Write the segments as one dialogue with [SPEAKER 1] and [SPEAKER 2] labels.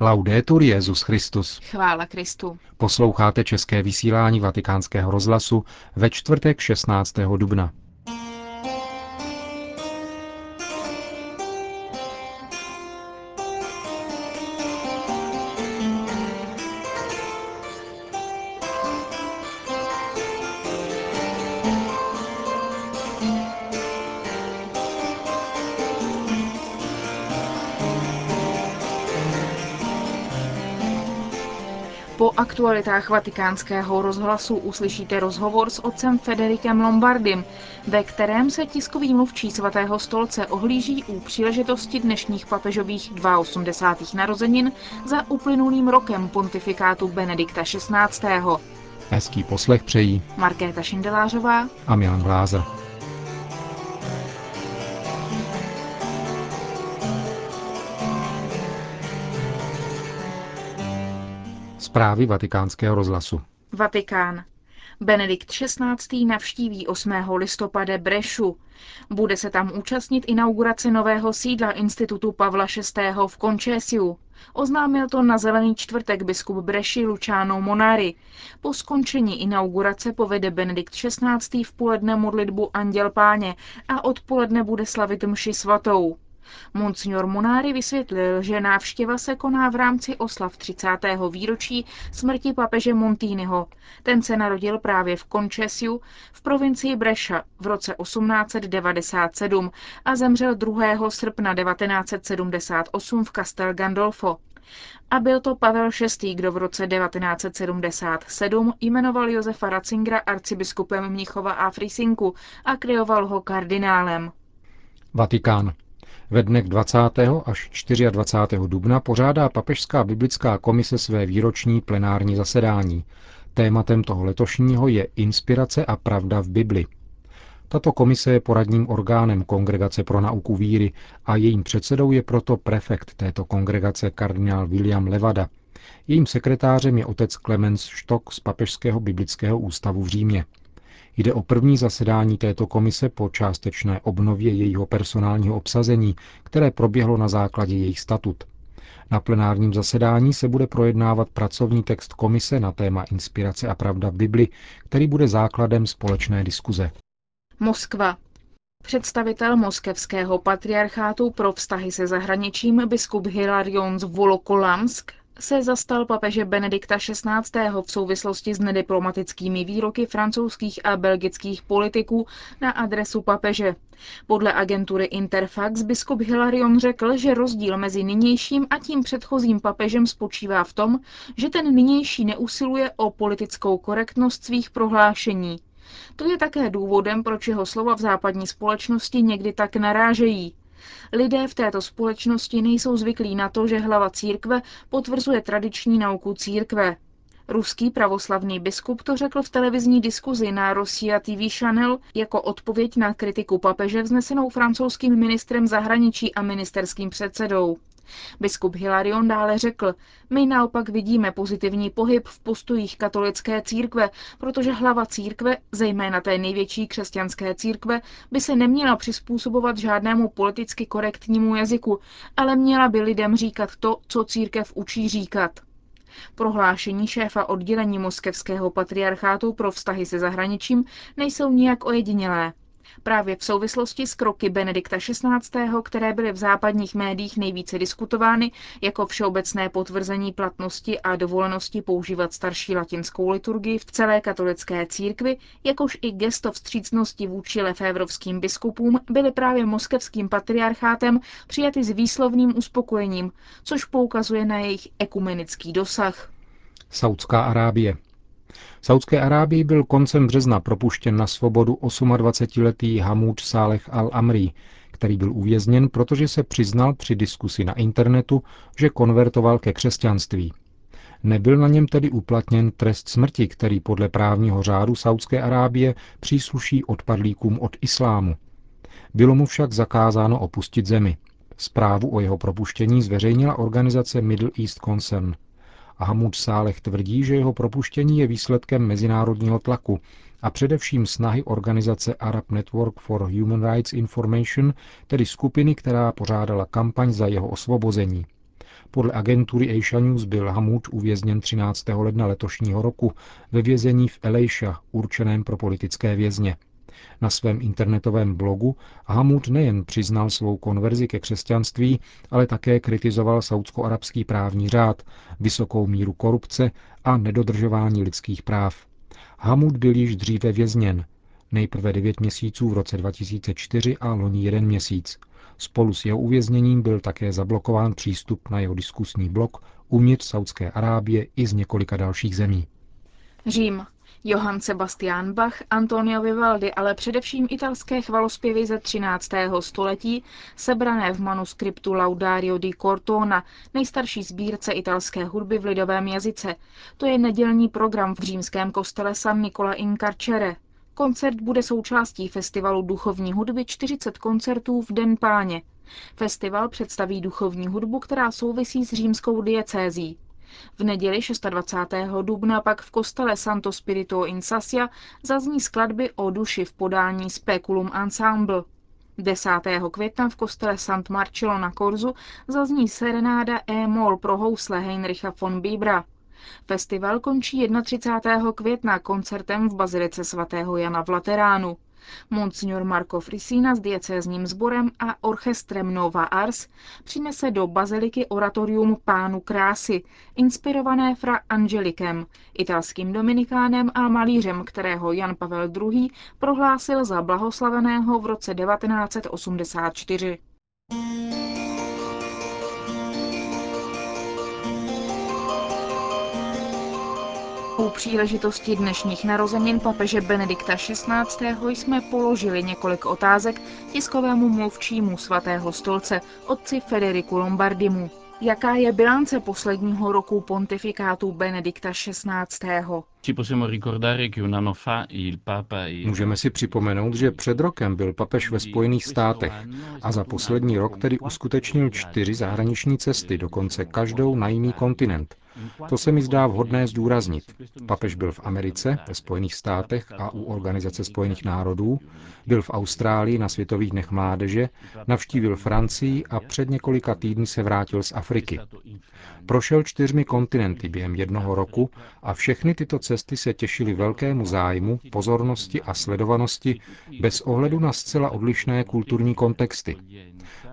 [SPEAKER 1] Laudetur Jezus Christus.
[SPEAKER 2] Chvála Kristu.
[SPEAKER 1] Posloucháte české vysílání Vatikánského rozhlasu ve čtvrtek 16. dubna.
[SPEAKER 2] Po aktualitách vatikánského rozhlasu uslyšíte rozhovor s otcem Federikem Lombardym, ve kterém se tiskový mluvčí svatého stolce ohlíží u příležitosti dnešních papežových 82. narozenin za uplynulým rokem pontifikátu Benedikta XVI.
[SPEAKER 1] Hezký poslech přejí
[SPEAKER 2] Markéta Šindelářová
[SPEAKER 1] a Milan Glázer. Zprávy vatikánského rozhlasu.
[SPEAKER 2] Vatikán. Benedikt XVI. navštíví 8. listopada Brešu. Bude se tam účastnit inaugurace nového sídla Institutu Pavla VI. v Končesiu. Oznámil to na zelený čtvrtek biskup Breši Luciano Monari. Po skončení inaugurace povede Benedikt XVI. v poledne modlitbu Anděl Páně a odpoledne bude slavit mši svatou. Monsignor Monári vysvětlil, že návštěva se koná v rámci oslav 30. výročí smrti papeže Montýnyho. Ten se narodil právě v Conchesiu v provincii Breša v roce 1897 a zemřel 2. srpna 1978 v Castel Gandolfo. A byl to Pavel VI., kdo v roce 1977 jmenoval Josefa Ratzingera arcibiskupem Mnichova a Frisinku a kryoval ho kardinálem.
[SPEAKER 1] Vatikán. Ve dnech 20. až 24. dubna pořádá Papežská biblická komise své výroční plenární zasedání. Tématem toho letošního je Inspirace a pravda v Bibli. Tato komise je poradním orgánem Kongregace pro nauku víry a jejím předsedou je proto prefekt této kongregace kardinál William Levada. Jejím sekretářem je otec Clemens Stock z Papežského biblického ústavu v Římě. Jde o první zasedání této komise po částečné obnově jejího personálního obsazení, které proběhlo na základě jejich statut. Na plenárním zasedání se bude projednávat pracovní text komise na téma Inspirace a pravda v Bibli, který bude základem společné diskuze.
[SPEAKER 2] Moskva. Představitel moskevského patriarchátu pro vztahy se zahraničím biskup Hilarion z Volokolamsk se zastal papeže Benedikta XVI. v souvislosti s nediplomatickými výroky francouzských a belgických politiků na adresu papeže. Podle agentury Interfax biskup Hilarion řekl, že rozdíl mezi nynějším a tím předchozím papežem spočívá v tom, že ten nynější neusiluje o politickou korektnost svých prohlášení. To je také důvodem, proč jeho slova v západní společnosti někdy tak narážejí. Lidé v této společnosti nejsou zvyklí na to, že hlava církve potvrzuje tradiční nauku církve. Ruský pravoslavný biskup to řekl v televizní diskuzi na Rosia TV Channel jako odpověď na kritiku papeže vznesenou francouzským ministrem zahraničí a ministerským předsedou. Biskup Hilarion dále řekl, my naopak vidíme pozitivní pohyb v postojích katolické církve, protože hlava církve, zejména té největší křesťanské církve, by se neměla přizpůsobovat žádnému politicky korektnímu jazyku, ale měla by lidem říkat to, co církev učí říkat. Prohlášení šéfa oddělení moskevského patriarchátu pro vztahy se zahraničím nejsou nijak ojedinělé. Právě v souvislosti s kroky Benedikta XVI., které byly v západních médiích nejvíce diskutovány jako všeobecné potvrzení platnosti a dovolenosti používat starší latinskou liturgii v celé katolické církvi, jakož i gesto vstřícnosti vůči lefévrovským biskupům, byly právě moskevským patriarchátem přijaty s výslovným uspokojením, což poukazuje na jejich ekumenický dosah.
[SPEAKER 1] Saudská Arábie. V Saudské Arábii byl koncem března propuštěn na svobodu 28-letý Hamud Saleh al-Amri, který byl uvězněn, protože se přiznal při diskusi na internetu, že konvertoval ke křesťanství. Nebyl na něm tedy uplatněn trest smrti, který podle právního řádu Saudské Arábie přísluší odpadlíkům od islámu. Bylo mu však zakázáno opustit zemi. Zprávu o jeho propuštění zveřejnila organizace Middle East Concern. Hamud Sálech tvrdí, že jeho propuštění je výsledkem mezinárodního tlaku a především snahy organizace Arab Network for Human Rights Information, tedy skupiny, která pořádala kampaň za jeho osvobození. Podle agentury Asia News byl Hamud uvězněn 13. ledna letošního roku ve vězení v Elisha, určeném pro politické vězně. Na svém internetovém blogu Hamud nejen přiznal svou konverzi ke křesťanství, ale také kritizoval saudsko-arabský právní řád, vysokou míru korupce a nedodržování lidských práv. Hamud byl již dříve vězněn, nejprve 9 měsíců v roce 2004 a loni jeden měsíc. Spolu s jeho uvězněním byl také zablokován přístup na jeho diskusní blok uvnitř Saudské Arábie i z několika dalších zemí.
[SPEAKER 2] Řím. Johann Sebastian Bach, Antonio Vivaldi, ale především italské chvalospěvy ze 13. století, sebrané v manuskriptu Laudario di Cortona, nejstarší sbírce italské hudby v lidovém jazyce. To je nedělní program v římském kostele San Nicola in Carcere. Koncert bude součástí festivalu duchovní hudby 40 koncertů v Den páně. Festival představí duchovní hudbu, která souvisí s římskou diecézí. V neděli 26. dubna pak v kostele Santo Spirito in Sasia zazní skladby o duši v podání Speculum Ensemble. 10. května v kostele Sant Marcello na Korzu zazní serenáda E-moll pro housle Heinricha von Bibra. Festival končí 31. května koncertem v Bazilice svatého Jana v Lateránu. Monsignor Marco Frisina s diecézním sborem a orchestrem Nova Ars přinese do baziliky oratorium Pánu krásy, inspirované fra Angelikem, italským dominikánem a malířem, kterého Jan Pavel II. prohlásil za blahoslaveného v roce 1984. U příležitosti dnešních narozenin papeže Benedikta XVI. jsme položili několik otázek tiskovému mluvčímu svatého stolce, otci Federiku Lombardimu. Jaká je bilance posledního roku pontifikátu Benedikta XVI.
[SPEAKER 1] Můžeme si připomenout, že před rokem byl papež ve Spojených státech a za poslední rok tedy uskutečnil čtyři zahraniční cesty, dokonce každou na jiný kontinent. To se mi zdá vhodné zdůraznit. Papež byl v Americe, ve Spojených státech a u Organizace spojených národů, byl v Austrálii na Světových dnech mládeže, navštívil Francii a před několika týdny se vrátil z Afriky. Prošel čtyřmi kontinenty během jednoho roku a všechny tyto cesty se těšily velkému zájmu, pozornosti a sledovanosti bez ohledu na zcela odlišné kulturní kontexty.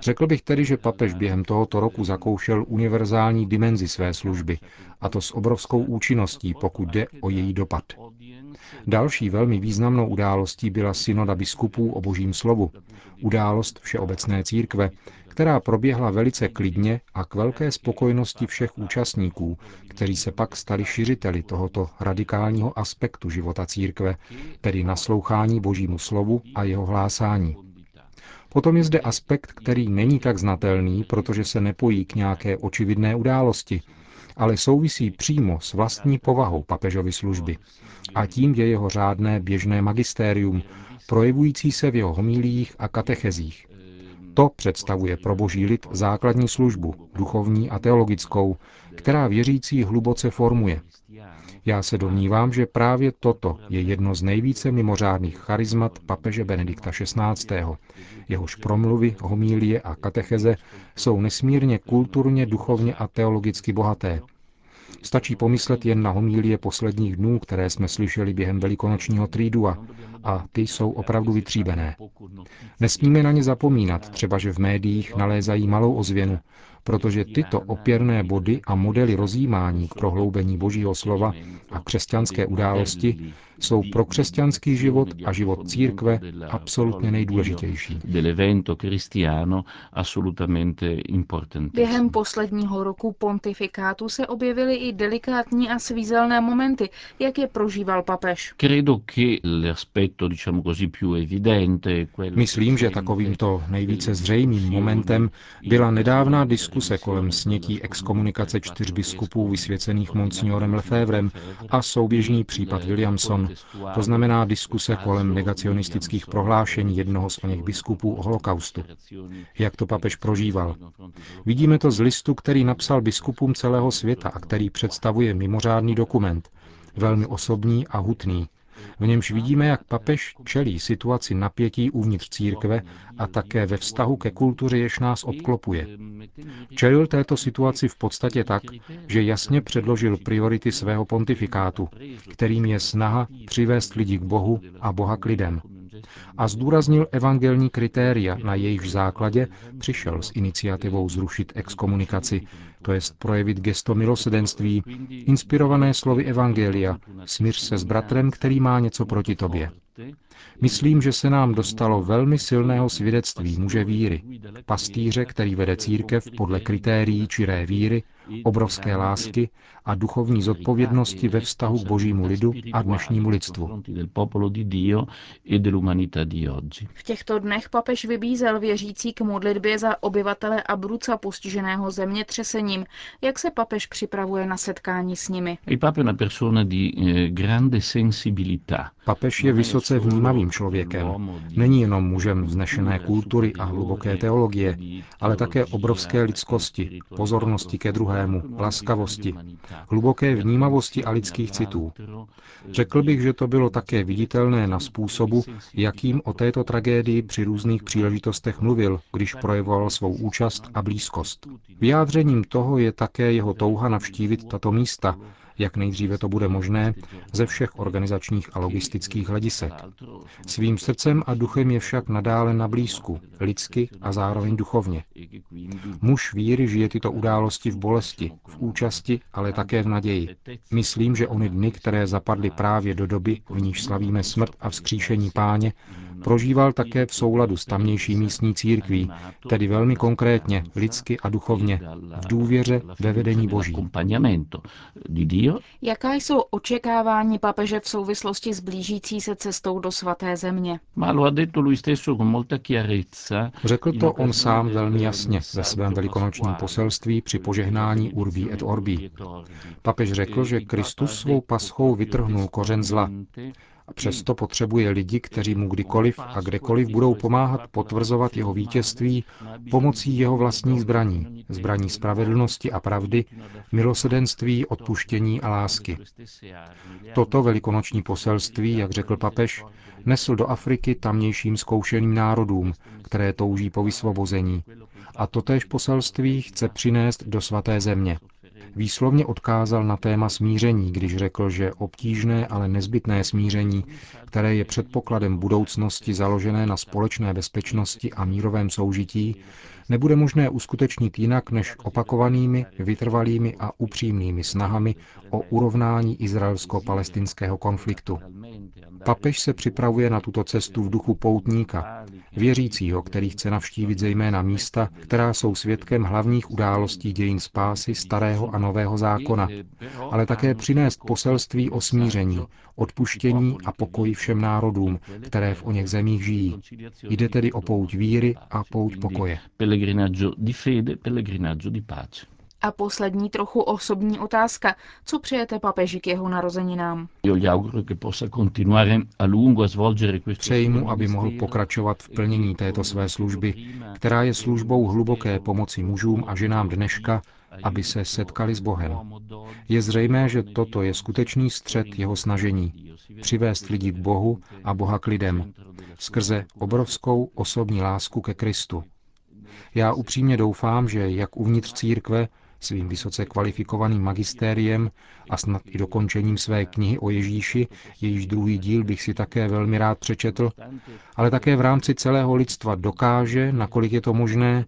[SPEAKER 1] Řekl bych tedy, že papež během tohoto roku zakoušel univerzální dimenzi své služby, a to s obrovskou účinností, pokud jde o její dopad. Další velmi významnou událostí byla synoda biskupů o božím slovu, událost Všeobecné církve, která proběhla velice klidně a k velké spokojenosti všech účastníků, kteří se pak stali šiřiteli tohoto radikálního aspektu života církve, tedy naslouchání božímu slovu a jeho hlásání. Potom je zde aspekt, který není tak znatelný, protože se nepojí k nějaké očividné události, ale souvisí přímo s vlastní povahou papežovy služby. A tím je jeho řádné běžné magistérium, projevující se v jeho homílích a katechezích. To představuje pro boží lid základní službu, duchovní a teologickou, která věřící hluboce formuje. Já se domnívám, že právě toto je jedno z nejvíce mimořádných charizmat papeže Benedikta XVI. Jehož promluvy, homílie a katecheze jsou nesmírně kulturně, duchovně a teologicky bohaté. Stačí pomyslet jen na homílie posledních dnů, které jsme slyšeli během velikonočního trídua, a ty jsou opravdu vytříbené. Nesmíme na ně zapomínat, třeba že v médiích nalézají malou ozvěnu, protože tyto opěrné body a modely rozjímání k prohloubení Božího slova a křesťanské události jsou pro křesťanský život a život církve absolutně nejdůležitější.
[SPEAKER 2] Během posledního roku pontifikátu se objevily i delikátní a svízelné momenty, jak je prožíval papež.
[SPEAKER 1] Myslím, že takovýmto nejvíce zřejmým momentem byla nedávná diskuse kolem snětí exkomunikace čtyř biskupů vysvěcených monsignorem Lefevrem a souběžný případ Williamson, to znamená diskuse kolem negacionistických prohlášení jednoho z oněch biskupů o holokaustu. Jak to papež prožíval? Vidíme to z listu, který napsal biskupům celého světa a který představuje mimořádný dokument, velmi osobní a hutný, v němž vidíme, jak papež čelí situaci napětí uvnitř církve a také ve vztahu ke kultuře, jež nás obklopuje. Čelil této situaci v podstatě tak, že jasně předložil priority svého pontifikátu, kterým je snaha přivést lidi k Bohu a Boha k lidem a zdůraznil evangelní kritéria, na jejich základě přišel s iniciativou zrušit exkomunikaci, to jest projevit gesto milosedenství, inspirované slovy Evangelia, smíř se s bratrem, který má něco proti tobě. Myslím, že se nám dostalo velmi silného svědectví muže víry, pastýře, který vede církev podle kritérií čiré víry, obrovské lásky a duchovní zodpovědnosti ve vztahu k božímu lidu a dnešnímu lidstvu.
[SPEAKER 2] V těchto dnech papež vybízel věřící k modlitbě za obyvatele Abruca postiženého zemětřesením. Jak se papež připravuje na setkání s nimi?
[SPEAKER 1] Eh, papež je vysoce vnímavým člověkem. Není jenom mužem vznešené kultury a hluboké teologie, ale také obrovské lidskosti, pozornosti ke druhému, laskavosti, hluboké vnímavosti a lidských citů. Řekl bych, že to bylo také viditelné na způsobu, jakým o této tragédii při různých příležitostech mluvil, když projevoval svou účast a blízkost. Vyjádřením toho je také jeho touha navštívit tato místa, jak nejdříve to bude možné, ze všech organizačních a logistických hledisek. Svým srdcem a duchem je však nadále na blízku, lidsky a zároveň duchovně. Muž víry žije tyto události v bolesti, v účasti, ale také v naději. Myslím, že ony dny, které zapadly právě do doby, v níž slavíme smrt a vzkříšení páně, prožíval také v souladu s tamnější místní církví, tedy velmi konkrétně, lidsky a duchovně, v důvěře ve vedení Boží.
[SPEAKER 2] Jaká jsou očekávání papeže v souvislosti s blížící se cestou do svaté země?
[SPEAKER 1] Řekl to on sám velmi jasně ve svém velikonočním poselství při požehnání Urbi et Orbi. Papež řekl, že Kristus svou paschou vytrhnul kořen zla a přesto potřebuje lidi, kteří mu kdykoliv a kdekoliv budou pomáhat potvrzovat jeho vítězství pomocí jeho vlastních zbraní, zbraní spravedlnosti a pravdy, milosedenství, odpuštění a lásky. Toto velikonoční poselství, jak řekl papež, nesl do Afriky tamnějším zkoušeným národům, které touží po vysvobození. A totéž poselství chce přinést do svaté země výslovně odkázal na téma smíření, když řekl, že obtížné, ale nezbytné smíření, které je předpokladem budoucnosti založené na společné bezpečnosti a mírovém soužití, nebude možné uskutečnit jinak než opakovanými, vytrvalými a upřímnými snahami o urovnání izraelsko-palestinského konfliktu. Papež se připravuje na tuto cestu v duchu poutníka, věřícího, který chce navštívit zejména místa, která jsou svědkem hlavních událostí dějin spásy starého a nového zákona, ale také přinést poselství o smíření, odpuštění a pokoji všem národům, které v o něch zemích žijí. Jde tedy o pouť víry a pouť pokoje.
[SPEAKER 2] A poslední trochu osobní otázka. Co přejete papeži k jeho narozeninám?
[SPEAKER 1] Přeji mu, aby mohl pokračovat v plnění této své služby, která je službou hluboké pomoci mužům a ženám dneška, aby se setkali s Bohem. Je zřejmé, že toto je skutečný střed jeho snažení. Přivést lidi k Bohu a Boha k lidem, skrze obrovskou osobní lásku ke Kristu. Já upřímně doufám, že jak uvnitř církve, svým vysoce kvalifikovaným magistériem a snad i dokončením své knihy o Ježíši, jejíž druhý díl bych si také velmi rád přečetl, ale také v rámci celého lidstva dokáže, nakolik je to možné,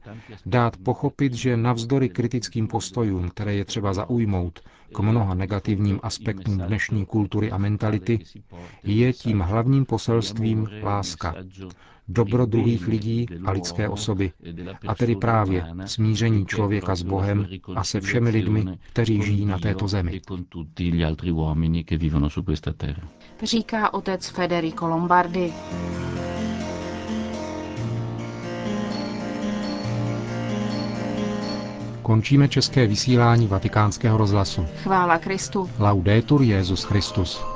[SPEAKER 1] dát pochopit, že navzdory kritickým postojům, které je třeba zaujmout k mnoha negativním aspektům dnešní kultury a mentality, je tím hlavním poselstvím láska dobro druhých lidí a lidské osoby, a tedy právě smíření člověka s Bohem a se všemi lidmi, kteří žijí na této zemi.
[SPEAKER 2] Říká otec Federico Lombardi.
[SPEAKER 1] Končíme české vysílání vatikánského rozhlasu.
[SPEAKER 2] Chvála Kristu.
[SPEAKER 1] Laudetur Jezus Christus.